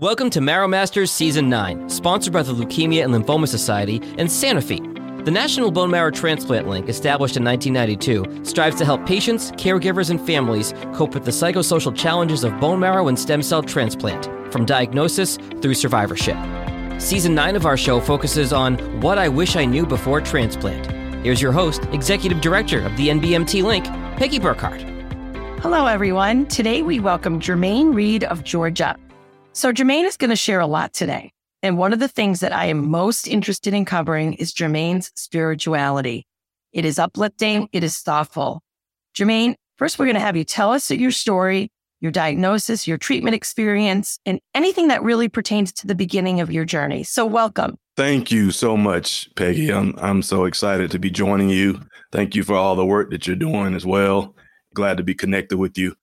Welcome to Marrow Masters Season 9, sponsored by the Leukemia and Lymphoma Society and Sanofi. The National Bone Marrow Transplant Link, established in 1992, strives to help patients, caregivers, and families cope with the psychosocial challenges of bone marrow and stem cell transplant, from diagnosis through survivorship. Season 9 of our show focuses on what I wish I knew before transplant. Here's your host, Executive Director of the NBMT Link, Peggy Burkhardt. Hello, everyone. Today we welcome Jermaine Reid of Georgia. So, Jermaine is going to share a lot today. And one of the things that I am most interested in covering is Jermaine's spirituality. It is uplifting, it is thoughtful. Jermaine, first, we're going to have you tell us your story, your diagnosis, your treatment experience, and anything that really pertains to the beginning of your journey. So, welcome. Thank you so much, Peggy. I'm I'm so excited to be joining you. Thank you for all the work that you're doing as well. Glad to be connected with you.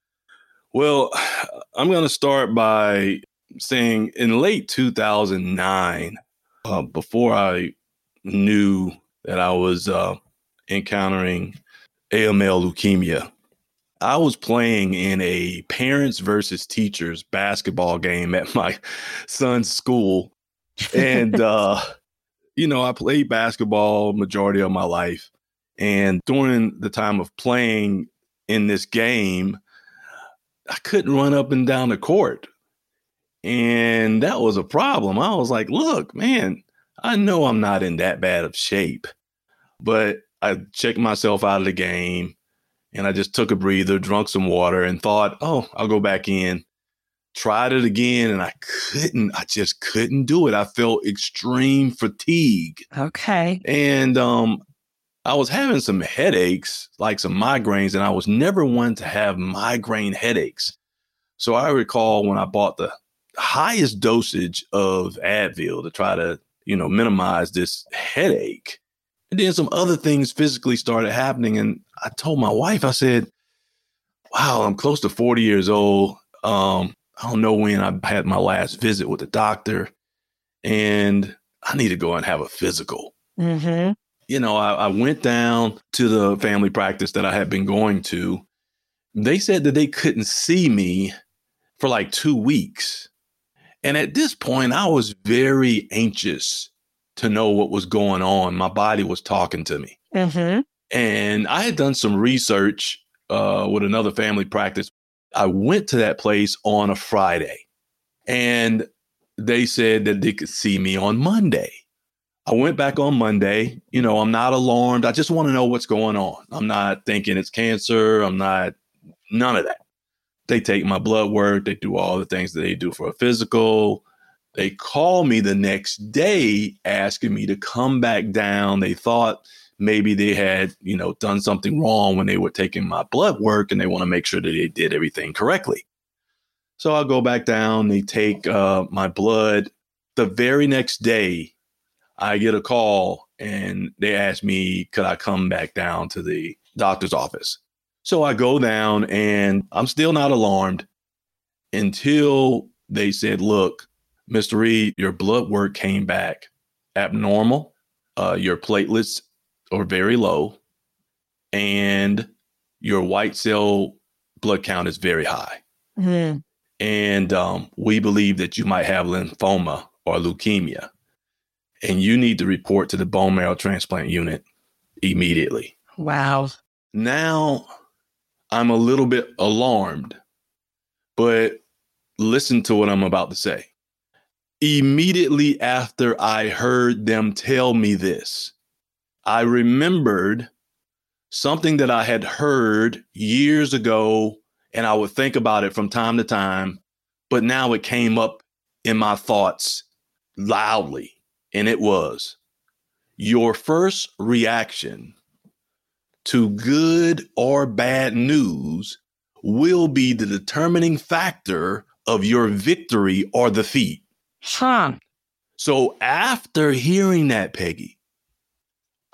Well, I'm going to start by saying in late 2009, uh, before I knew that I was uh, encountering AML leukemia, I was playing in a parents versus teachers basketball game at my son's school. And, uh, you know, I played basketball majority of my life. And during the time of playing in this game, I couldn't run up and down the court. And that was a problem. I was like, look, man, I know I'm not in that bad of shape, but I checked myself out of the game and I just took a breather, drunk some water, and thought, oh, I'll go back in. Tried it again and I couldn't, I just couldn't do it. I felt extreme fatigue. Okay. And um, I was having some headaches, like some migraines, and I was never one to have migraine headaches. So I recall when I bought the highest dosage of Advil to try to, you know, minimize this headache. And then some other things physically started happening. And I told my wife, I said, wow, I'm close to 40 years old. Um, I don't know when I had my last visit with the doctor, and I need to go and have a physical. Mm-hmm. You know, I, I went down to the family practice that I had been going to. They said that they couldn't see me for like two weeks. And at this point, I was very anxious to know what was going on. My body was talking to me. Mm-hmm. And I had done some research uh, with another family practice. I went to that place on a Friday and they said that they could see me on Monday. I went back on Monday. You know, I'm not alarmed. I just want to know what's going on. I'm not thinking it's cancer. I'm not, none of that they take my blood work, they do all the things that they do for a physical. They call me the next day asking me to come back down. They thought maybe they had, you know, done something wrong when they were taking my blood work and they want to make sure that they did everything correctly. So I'll go back down, they take uh, my blood. The very next day, I get a call and they ask me, could I come back down to the doctor's office? So I go down and I'm still not alarmed until they said, look, Mr. Reid, your blood work came back abnormal. Uh, your platelets are very low and your white cell blood count is very high. Mm-hmm. And um, we believe that you might have lymphoma or leukemia. And you need to report to the bone marrow transplant unit immediately. Wow. Now I'm a little bit alarmed, but listen to what I'm about to say. Immediately after I heard them tell me this, I remembered something that I had heard years ago, and I would think about it from time to time, but now it came up in my thoughts loudly, and it was your first reaction to good or bad news will be the determining factor of your victory or defeat. Huh. So after hearing that, Peggy,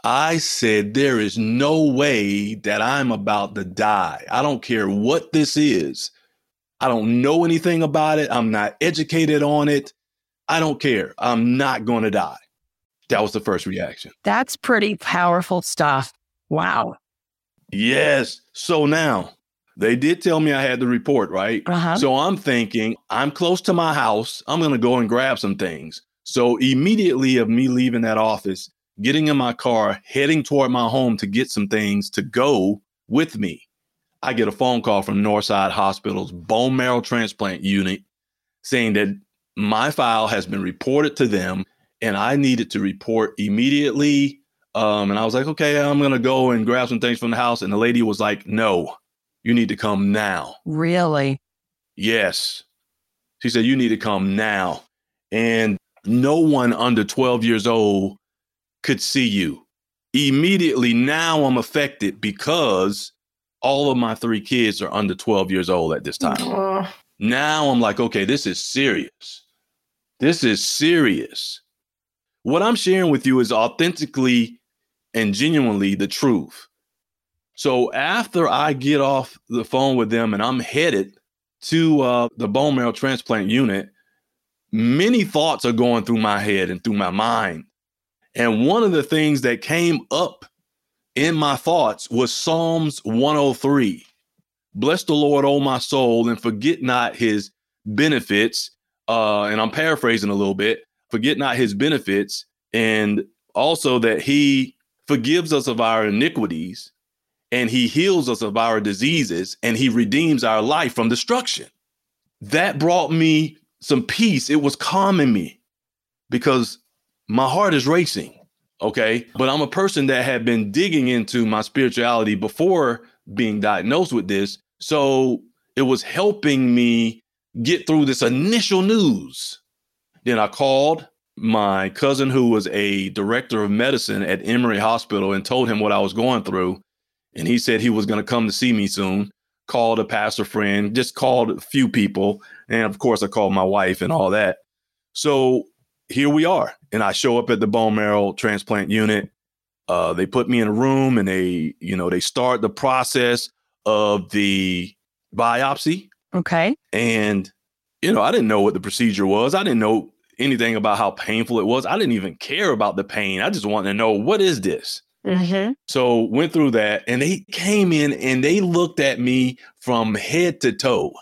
I said, there is no way that I'm about to die. I don't care what this is. I don't know anything about it. I'm not educated on it. I don't care. I'm not going to die. That was the first reaction. That's pretty powerful stuff. Wow. Yes. So now They did tell me I had the report, right? Uh-huh. So I'm thinking, I'm close to my house. I'm going to go and grab some things. So immediately of me leaving that office, getting in my car, heading toward my home to get some things to go with me, I get a phone call from Northside Hospital's bone marrow transplant unit saying that my file has been reported to them and I needed to report immediately. Um, and I was like, okay, I'm going to go and grab some things from the house. And the lady was like, no, you need to come now. Really? Yes. She said, you need to come now. And no one under 12 years old could see you. Immediately now I'm affected because all of my three kids are under 12 years old at this time. Now I'm like, okay, this is serious. This is serious. What I'm sharing with you is authentically and genuinely the truth. So after I get off the phone with them and I'm headed to uh, the bone marrow transplant unit, many thoughts are going through my head and through my mind. And one of the things that came up in my thoughts was Psalms 103. Bless the Lord, O my soul, and forget not his benefits. Uh, and I'm paraphrasing a little bit forget not his benefits, and also that he forgives us of our iniquities and he heals us of our diseases and he redeems our life from destruction. That brought me some peace. It was calming me because my heart is racing. Okay. But I'm a person that had been digging into my spirituality before being diagnosed with this. So it was helping me get through this initial news. Then I called my cousin, who was a director of medicine at Emory Hospital, and told him what I was going through. And he said he was going to come to see me soon. Called a pastor friend, just called a few people. And of course, I called my wife and all that. So here we are. And I show up at the bone marrow transplant unit. Uh, they put me in a room and they, you know, they start the process of the biopsy. Okay. And, you know, I didn't know what the procedure was. I didn't know anything about how painful it was. I didn't even care about the pain. I just wanted to know what is this? Mm-hmm. So went through that and they came in and they looked at me from head to toe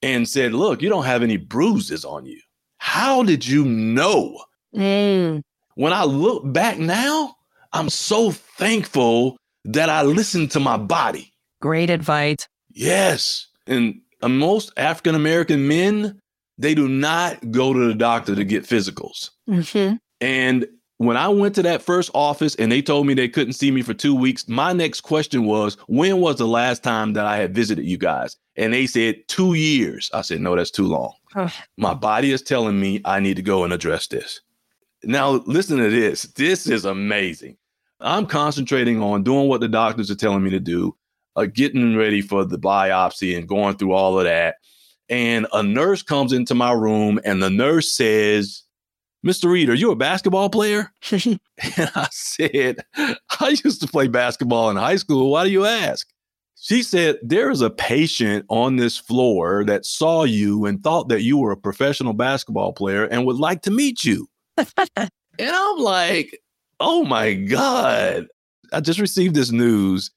and said, Look, you don't have any bruises on you. How did you know? Mm. When I look back now, I'm so thankful that I listened to my body. Great advice. Yes. And uh, most African American men, they do not go to the doctor to get physicals. Mm-hmm. And when I went to that first office and they told me they couldn't see me for two weeks, my next question was, when was the last time that I had visited you guys? And they said, two years. I said, no, that's too long. Oh. My body is telling me I need to go and address this. Now, listen to this. This is amazing. I'm concentrating on doing what the doctors are telling me to do, uh, getting ready for the biopsy and going through all of that. And a nurse comes into my room and the nurse says, Mr. Reid, are you a basketball player? and I said, I used to play basketball in high school. Why do you ask? She said, There is a patient on this floor that saw you and thought that you were a professional basketball player and would like to meet you. and I'm like, Oh my God. I just received this news.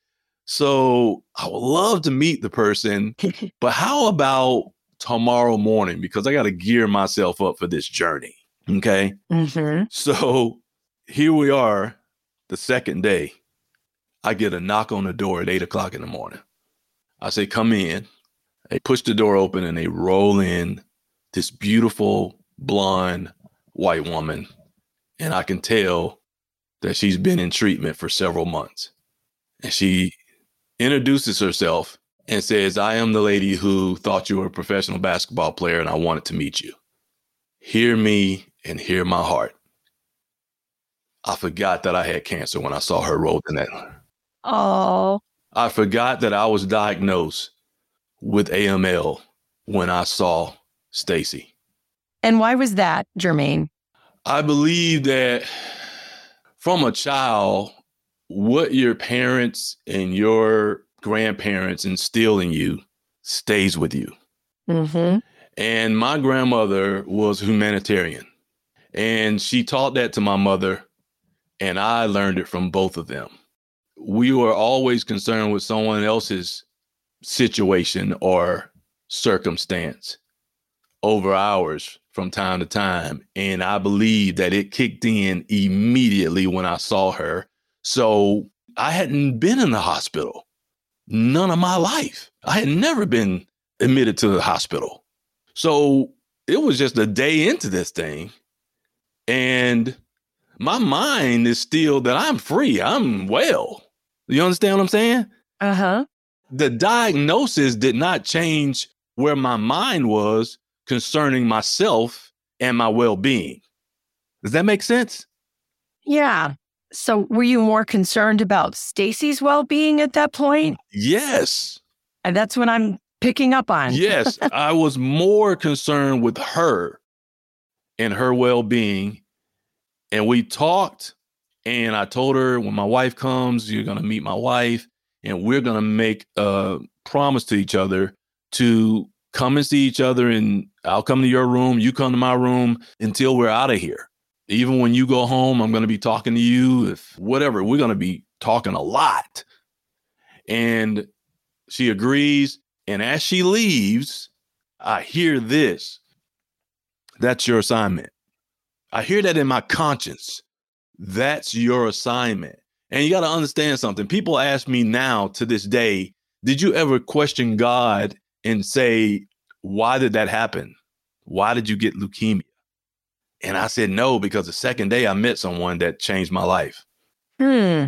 So I would love to meet the person, but how about tomorrow morning? Because I got to gear myself up for this journey. Okay. mm-hmm. So here we are, the second day. I get a knock on the door at eight o'clock in the morning. I say, come in. They push the door open and they roll in this beautiful blonde white woman. And I can tell that she's been in treatment for several months. And she introduces herself and says, I am the lady who thought you were a professional basketball player and I wanted to meet you. Hear me and hear my heart. I forgot that I had cancer when I saw her rolled in that. Oh. I forgot that I was diagnosed with AML when I saw Stacy. And why was that, Jermaine? I believe that from a child, what your parents and your grandparents instill in you stays with you. Mm-hmm. And my grandmother was humanitarian. And she taught that to my mother, and I learned it from both of them. We were always concerned with someone else's situation or circumstance over hours from time to time. And I believe that it kicked in immediately when I saw her. So I hadn't been in the hospital none of my life. I had never been admitted to the hospital. So it was just a day into this thing. And my mind is still that I'm free. I'm well. You understand what I'm saying? Uh huh. The diagnosis did not change where my mind was concerning myself and my well being. Does that make sense? Yeah. So were you more concerned about Stacy's well being at that point? Yes. And that's what I'm picking up on. yes. I was more concerned with her and her well being. And we talked, and I told her when my wife comes, you're going to meet my wife, and we're going to make a promise to each other to come and see each other. And I'll come to your room, you come to my room until we're out of here. Even when you go home, I'm going to be talking to you. If whatever, we're going to be talking a lot. And she agrees. And as she leaves, I hear this. That's your assignment. I hear that in my conscience. That's your assignment. And you got to understand something. People ask me now to this day, did you ever question God and say, why did that happen? Why did you get leukemia? And I said no, because the second day I met someone that changed my life. Hmm.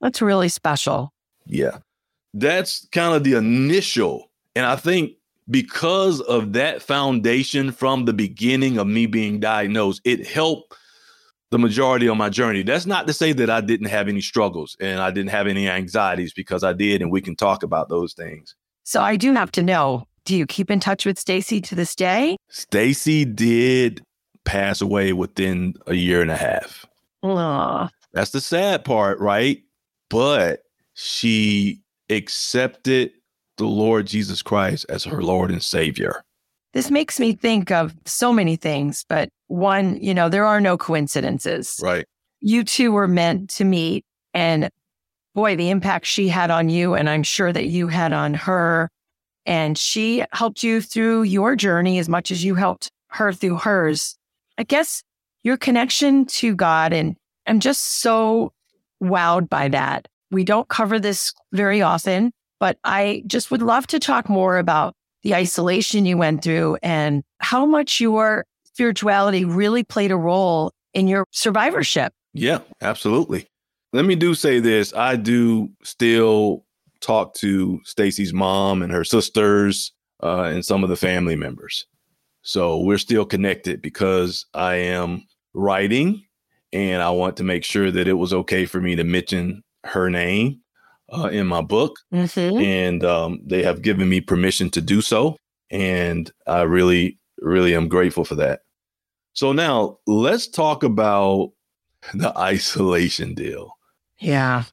That's really special. Yeah. That's kind of the initial. And I think because of that foundation from the beginning of me being diagnosed, it helped the majority of my journey. That's not to say that I didn't have any struggles and I didn't have any anxieties because I did, and we can talk about those things. So I do have to know, do you keep in touch with Stacy to this day? Stacy did pass away within a year and a half. Aww. That's the sad part, right? But she accepted the Lord Jesus Christ as her Lord and Savior. This makes me think of so many things, but one, you know, there are no coincidences. Right. You two were meant to meet. And boy, the impact she had on you, and I'm sure that you had on her. And she helped you through your journey as much as you helped her through hers. I guess your connection to God, and I'm just so wowed by that. We don't cover this very often, but I just would love to talk more about the isolation you went through and how much your spirituality really played a role in your survivorship. Yeah, absolutely. Let me do say this. I do still talk to Stacy's mom and her sisters uh, and some of the family members. So we're still connected because I am writing and I want to make sure that it was okay for me to mention her name uh, in my book. Mm-hmm. And um, they have given me permission to do so. And I really, really am grateful for that. So now let's talk about the isolation deal. Yeah.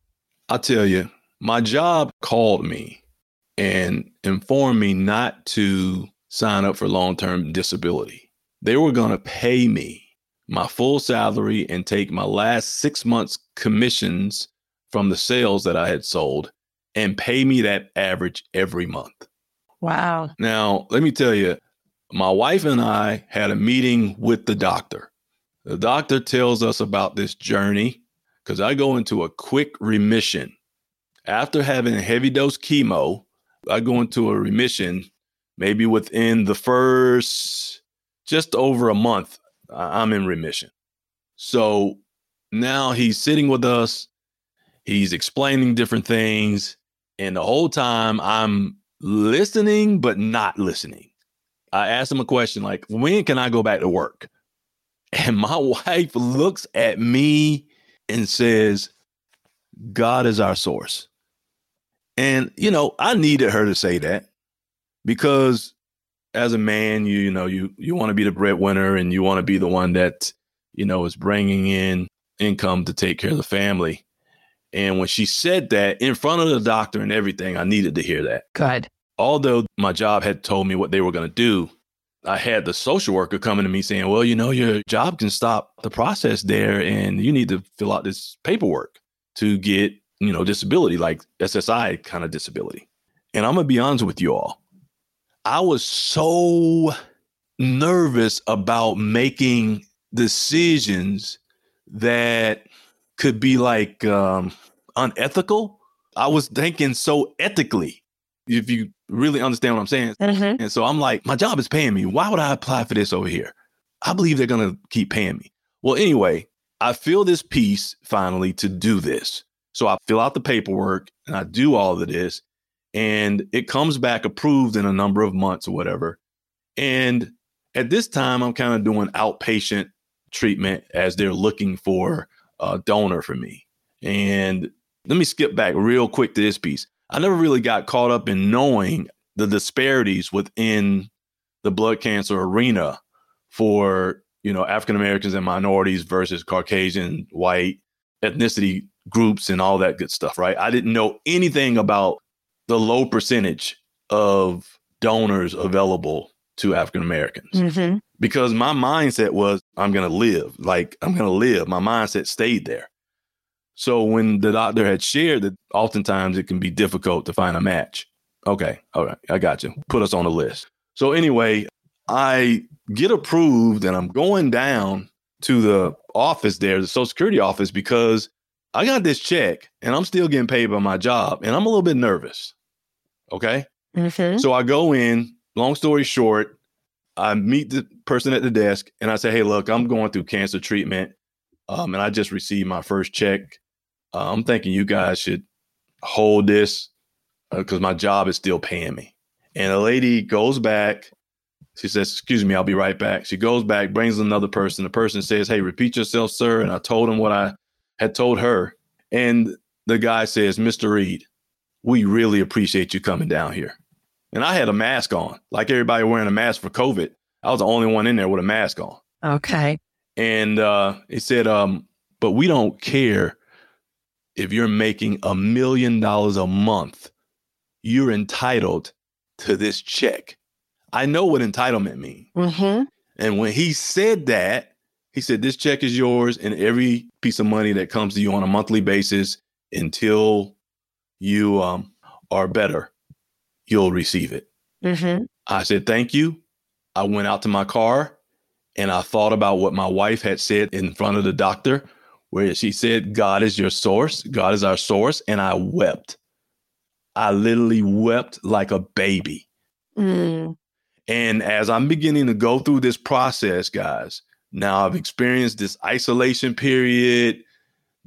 I'll tell you, my job called me and informed me not to sign up for long term disability. They were going to pay me my full salary and take my last six months' commissions from the sales that I had sold and pay me that average every month. Wow. Now, let me tell you, my wife and I had a meeting with the doctor. The doctor tells us about this journey because I go into a quick remission. After having a heavy dose chemo, I go into a remission maybe within the first just over a month. I'm in remission. So now he's sitting with us, he's explaining different things. And the whole time I'm listening, but not listening. I asked him a question like, when can I go back to work? And my wife looks at me and says, God is our source. And, you know, I needed her to say that because as a man, you, you know, you, you want to be the breadwinner and you want to be the one that, you know, is bringing in income to take care of the family. And when she said that in front of the doctor and everything, I needed to hear that. Good. Although my job had told me what they were going to do, I had the social worker coming to me saying, Well, you know, your job can stop the process there and you need to fill out this paperwork to get, you know, disability, like SSI kind of disability. And I'm going to be honest with you all. I was so nervous about making decisions that could be like um, unethical. I was thinking so ethically, if you really understand what I'm saying. Mm-hmm. And so I'm like, my job is paying me. Why would I apply for this over here? I believe they're going to keep paying me. Well, anyway, I feel this peace finally to do this. So I fill out the paperwork and I do all of this, and it comes back approved in a number of months or whatever. And at this time, I'm kind of doing outpatient treatment as they're looking for a donor for me. And let me skip back real quick to this piece. I never really got caught up in knowing the disparities within the blood cancer arena for you know African Americans and minorities versus Caucasian, white, ethnicity groups, and all that good stuff. Right? I didn't know anything about the low percentage of donors available to African Americans Mm-hmm. because my mindset was I'm going to live. Like I'm going to live. My mindset stayed there. So when the doctor had shared that oftentimes it can be difficult to find a match. Okay. All right. I got you. Put us on the list. So anyway, I get approved and I'm going down to the office there, the Social Security office, because I got this check and I'm still getting paid by my job and I'm a little bit nervous. Okay. Mm-hmm. So I go in, long story short, I meet the person at the desk and I say, Hey, look, I'm going through cancer treatment. Um, and I just received my first check. Uh, I'm thinking you guys should hold this because my job is still paying me. And a lady goes back. She says, Excuse me, I'll be right back. She goes back, brings another person. The person says, Hey, repeat yourself, sir. And I told him what I had told her. And the guy says, Mr. Reid, we really appreciate you coming down here. And I had a mask on, like everybody wearing a mask for COVID. I was the only one in there with a mask on. Okay. And uh, he said, um, but we don't care if you're making a million dollars a month. You're entitled to this check. I know what entitlement means. Mm-hmm. And when he said that, he said, This check is yours, and every piece of money that comes to you on a monthly basis until you um, are better, you'll receive it. Mm-hmm. I said, Thank you. I went out to my car and I thought about what my wife had said in front of the doctor, where she said, God is your source, God is our source. And I wept. I literally wept like a baby. Mm. And as I'm beginning to go through this process, guys, now I've experienced this isolation period.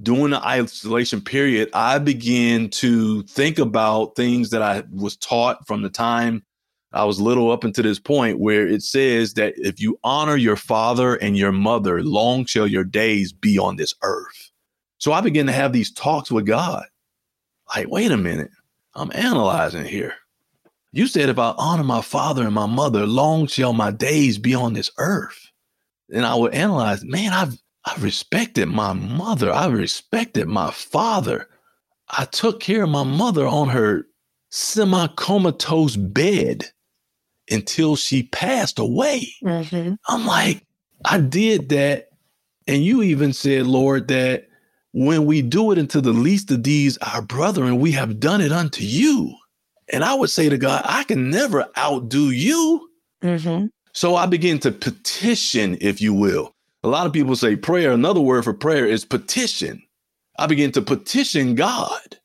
During the isolation period, I begin to think about things that I was taught from the time I was little up until this point, where it says that if you honor your father and your mother, long shall your days be on this earth. So I begin to have these talks with God. Like, wait a minute, I'm analyzing here. You said, if I honor my father and my mother, long shall my days be on this earth. And I would analyze, man, I've I respected my mother. I respected my father. I took care of my mother on her semi comatose bed until she passed away. Mm-hmm. I'm like, I did that. And you even said, Lord, that when we do it unto the least of these, our brethren, we have done it unto you. And I would say to God, I can never outdo you. Mm-hmm. So I begin to petition, if you will. A lot of people say prayer. Another word for prayer is petition. I began to petition God.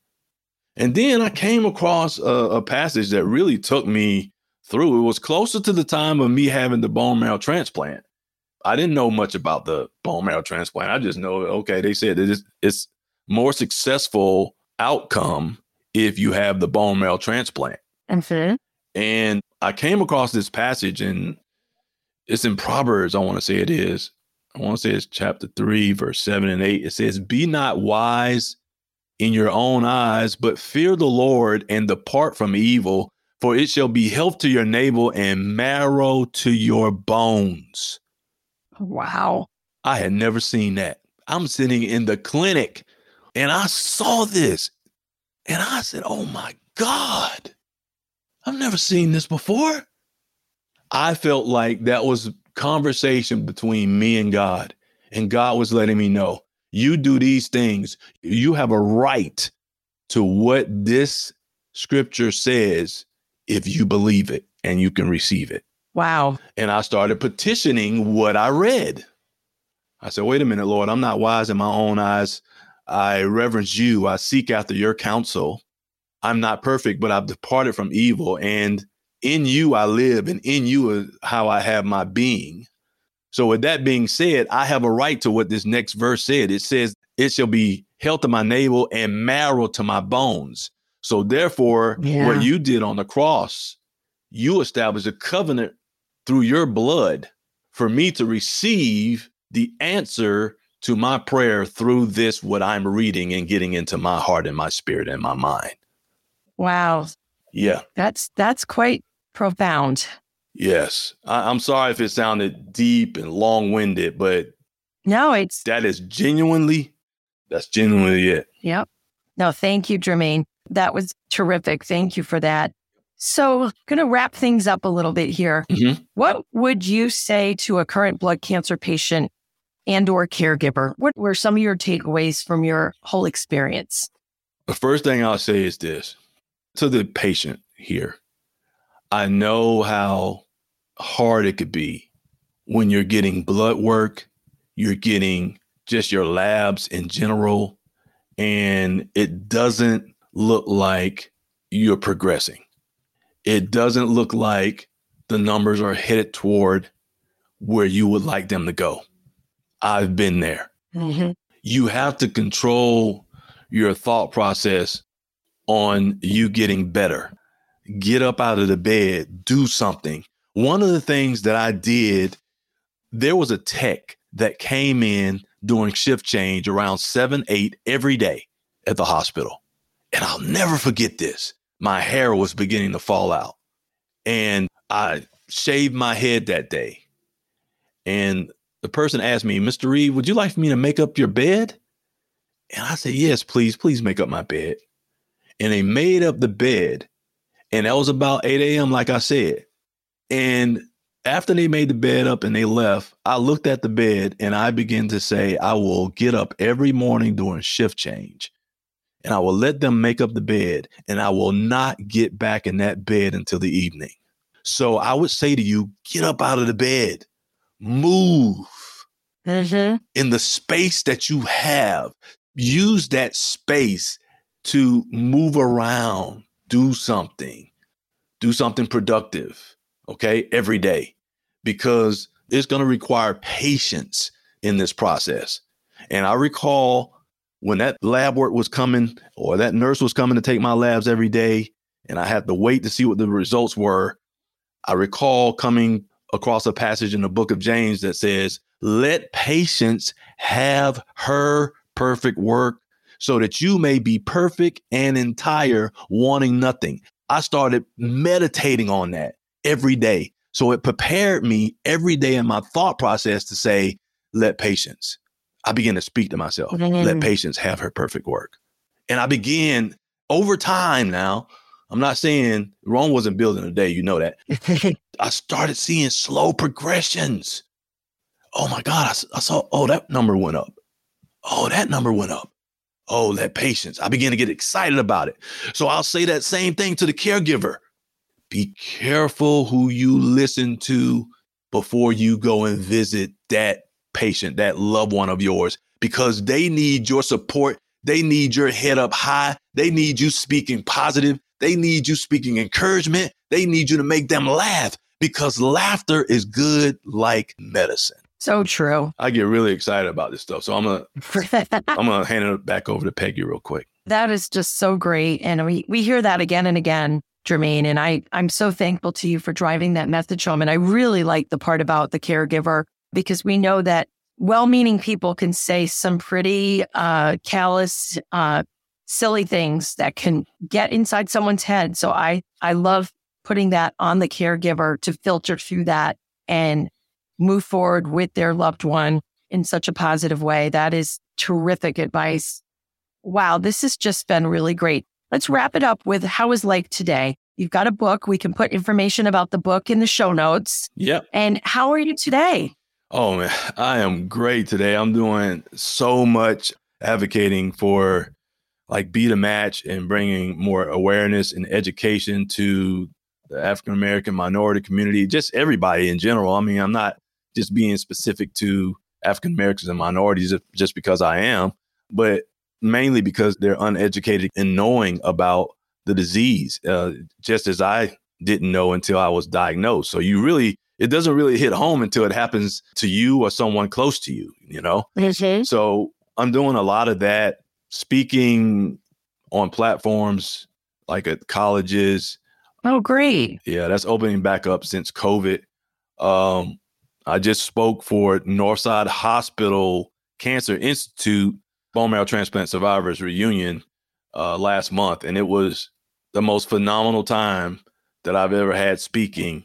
And then I came across a, a passage that really took me through. It was closer to the time of me having the bone marrow transplant. I didn't know much about the bone marrow transplant. I just know, okay, they said it's, it's more successful outcome if you have the bone marrow transplant. Mm-hmm. And I came across this passage, and it's in Proverbs, I want to say it is. I want to say it's chapter 3, verse 7 and 8. It says, Be not wise in your own eyes, but fear the Lord and depart from evil, for it shall be health to your navel and marrow to your bones. Wow. I had never seen that. I'm sitting in the clinic and I saw this and I said, Oh my God, I've never seen this before. I felt like that was conversation between me and God. And God was letting me know you do these things, you have a right to what this scripture says if you believe it and you can receive it. Wow. And I started petitioning what I read. I said, wait a minute, Lord, I'm not wise in my own eyes. I reverence you. I seek after your counsel. I'm not perfect, but I've departed from evil. And in you I live, and in you is how I have my being. So, with that being said, I have a right to what this next verse said. It says, It shall be health to my navel and marrow to my bones. So, therefore, Yeah. what you did on the cross, you established a covenant through your blood for me to receive the answer to my prayer through this, what I'm reading and getting into my heart and my spirit and my mind. Wow. Yeah. That's that's quite profound. Yes. I, I'm sorry if it sounded deep and long winded, but No, it's that is genuinely, that's genuinely it. Yep. No, thank you, Jermaine. That was terrific. Thank you for that. So, going to wrap things up a little bit here. Mhm. What would you say to a current blood cancer patient and or caregiver? What were some of your takeaways from your whole experience? The first thing I'll say is this to the patient here. I know how hard it could be when you're getting blood work, you're getting just your labs in general, and it doesn't look like you're progressing. It doesn't look like the numbers are headed toward where you would like them to go. I've been there mm-hmm. you have to control your thought process on you getting better. Get up out of the bed, do something. One of the things that I did, there was a tech that came in during shift change around seven, eight every day at the hospital. And I'll never forget this. My hair was beginning to fall out. And I shaved my head that day. And the person asked me, Mr. Reid, would you like me to make up your bed? And I said, Yes, please, please make up my bed. And they made up the bed. And that was about 8 a.m., like I said. And after they made the bed up and they left, I looked at the bed and I began to say, I will get up every morning during shift change and I will let them make up the bed and I will not get back in that bed until the evening. So I would say to you, get up out of the bed, move Mm-hmm. in the space that you have, use that space to move around, do something, do something productive, okay, every day, because it's going to require patience in this process. And I recall when that lab work was coming or that nurse was coming to take my labs every day, and I had to wait to see what the results were. I recall coming across a passage in the book of James that says, Let patience have her perfect work so that you may be perfect and entire, wanting nothing. I started meditating on that every day. So it prepared me every day in my thought process to say, Let patience. I began to speak to myself, let Mhm. patience have her perfect work. And I began over time now. I'm not saying Rome wasn't built in a day, you know that. I started seeing slow progressions. Oh my God, I saw, oh, that number went up. Oh, that number went up. Oh, that patience. I begin to get excited about it. So I'll say that same thing to the caregiver. Be careful who you listen to before you go and visit that patient, that loved one of yours, because they need your support. They need your head up high. They need you speaking positive. They need you speaking encouragement. They need you to make them laugh because laughter is good like medicine. So true. I get really excited about this stuff. So I'm gonna I'm gonna hand it back over to Peggy real quick. That is just so great. And we, we hear that again and again, Jermaine. And I, I'm so thankful to you for driving that message home. And I really like the part about the caregiver because we know that well meaning people can say some pretty uh, callous, uh, silly things that can get inside someone's head. So I, I love putting that on the caregiver to filter through that and move forward with their loved one in such a positive way. That is terrific advice. Wow, this has just been really great. Let's wrap it up with how is life today? You've got a book. We can put information about the book in the show notes. Yep. And how are you today? Oh man, I am great today. I'm doing so much advocating for like be the match and bringing more awareness and education to the African American minority community, just everybody in general. I mean, I'm not just being specific to African Americans and minorities just because I am, but mainly because they're uneducated in knowing about the disease, uh, just as I didn't know until I was diagnosed. So you really, it doesn't really hit home until it happens to you or someone close to you, you know? Mm-hmm. So I'm doing a lot of that, speaking on platforms like at colleges. Oh, great. Yeah, that's opening back up since COVID. Um, I just spoke for Northside Hospital Cancer Institute bone marrow transplant survivors reunion uh, last month, and it was the most phenomenal time that I've ever had speaking.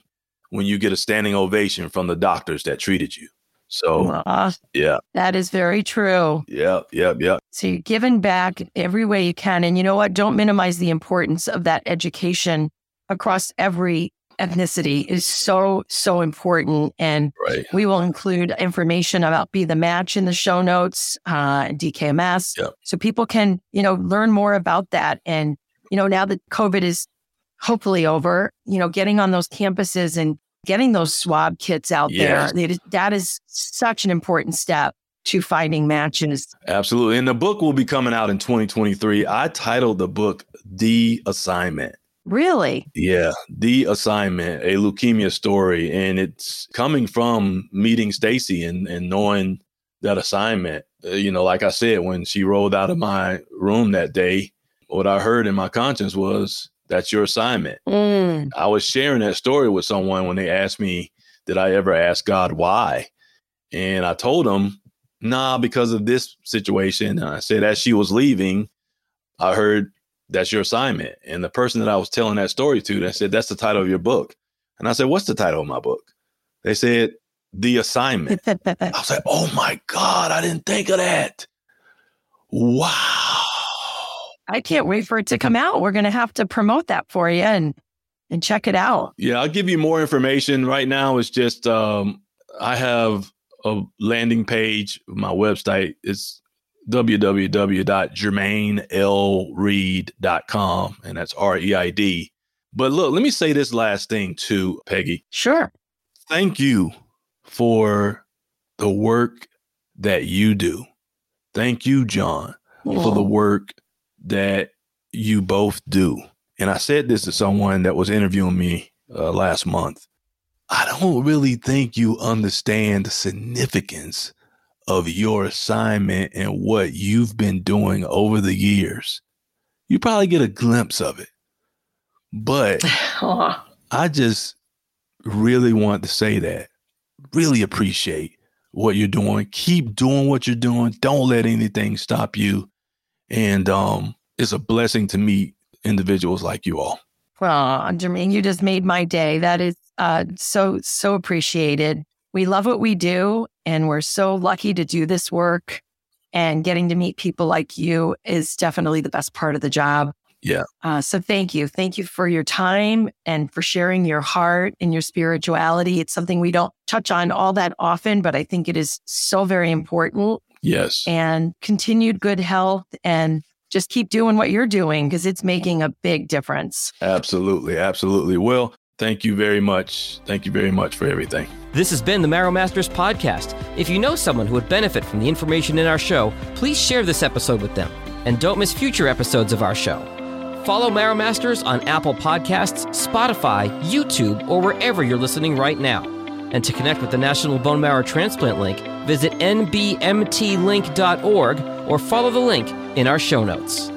When you get a standing ovation from the doctors that treated you. So, uh, yeah, that is very true. Yep, yep, yep. So you're giving back every way you can. And you know what? Don't minimize the importance of that education across every ethnicity is so, so important. And right. we will include information about Be the Match in the show notes, uh, DKMS. Yep. So people can, you know, learn more about that. And, you know, now that COVID is hopefully over, you know, getting on those campuses and getting those swab kits out yes. there, that is such an important step to finding matches. Absolutely. And the book will be coming out in 2023. I titled the book The Assignment. Really? Yeah. The assignment, a leukemia story. And it's coming from meeting Stacy and, and knowing that assignment. Uh, you know, like I said, when she rolled out of my room that day, what I heard in my conscience was, that's your assignment. Mm. I was sharing that story with someone when they asked me, did I ever ask God why? And I told them, nah, because of this situation. And I said, as she was leaving, I heard that's your assignment. And the person that I was telling that story to, they said, that's the title of your book. And I said, what's the title of my book? They said, The Assignment. I was like, oh my God, I didn't think of that. Wow. I can't wait for it to come out. We're going to have to promote that for you and and check it out. Yeah, I'll give you more information. Right now, it's just um, I have a landing page. My website is www.jermainelreid.com, and that's R E I D. But look, let me say this last thing to Peggy. Sure. Thank you for the work that you do. Thank you, John, for the work that you both do. And I said this to someone that was interviewing me uh, last month. I don't really think you understand the significance of your assignment and what you've been doing over the years. You probably get a glimpse of it. But I just really want to say that. Really appreciate what you're doing. Keep doing what you're doing. Don't let anything stop you. And um, it's a blessing to meet individuals like you all. Well, Jermaine, you just made my day. That is uh, so, so appreciated. We love what we do, and we're so lucky to do this work. And getting to meet people like you is definitely the best part of the job. Yeah. Uh, so thank you. Thank you for your time and for sharing your heart and your spirituality. It's something we don't touch on all that often, but I think it is so very important. Yes. And continued good health and just keep doing what you're doing because it's making a big difference. Absolutely. Absolutely. Well, thank you very much. Thank you very much for everything. This has been the Marrow Masters podcast. If you know someone who would benefit from the information in our show, please share this episode with them. And don't miss future episodes of our show. Follow Marrow Masters on Apple Podcasts, Spotify, YouTube, or wherever you're listening right now. And to connect with the National Bone Marrow Transplant Link, visit nbmtlink.org or follow the link in our show notes.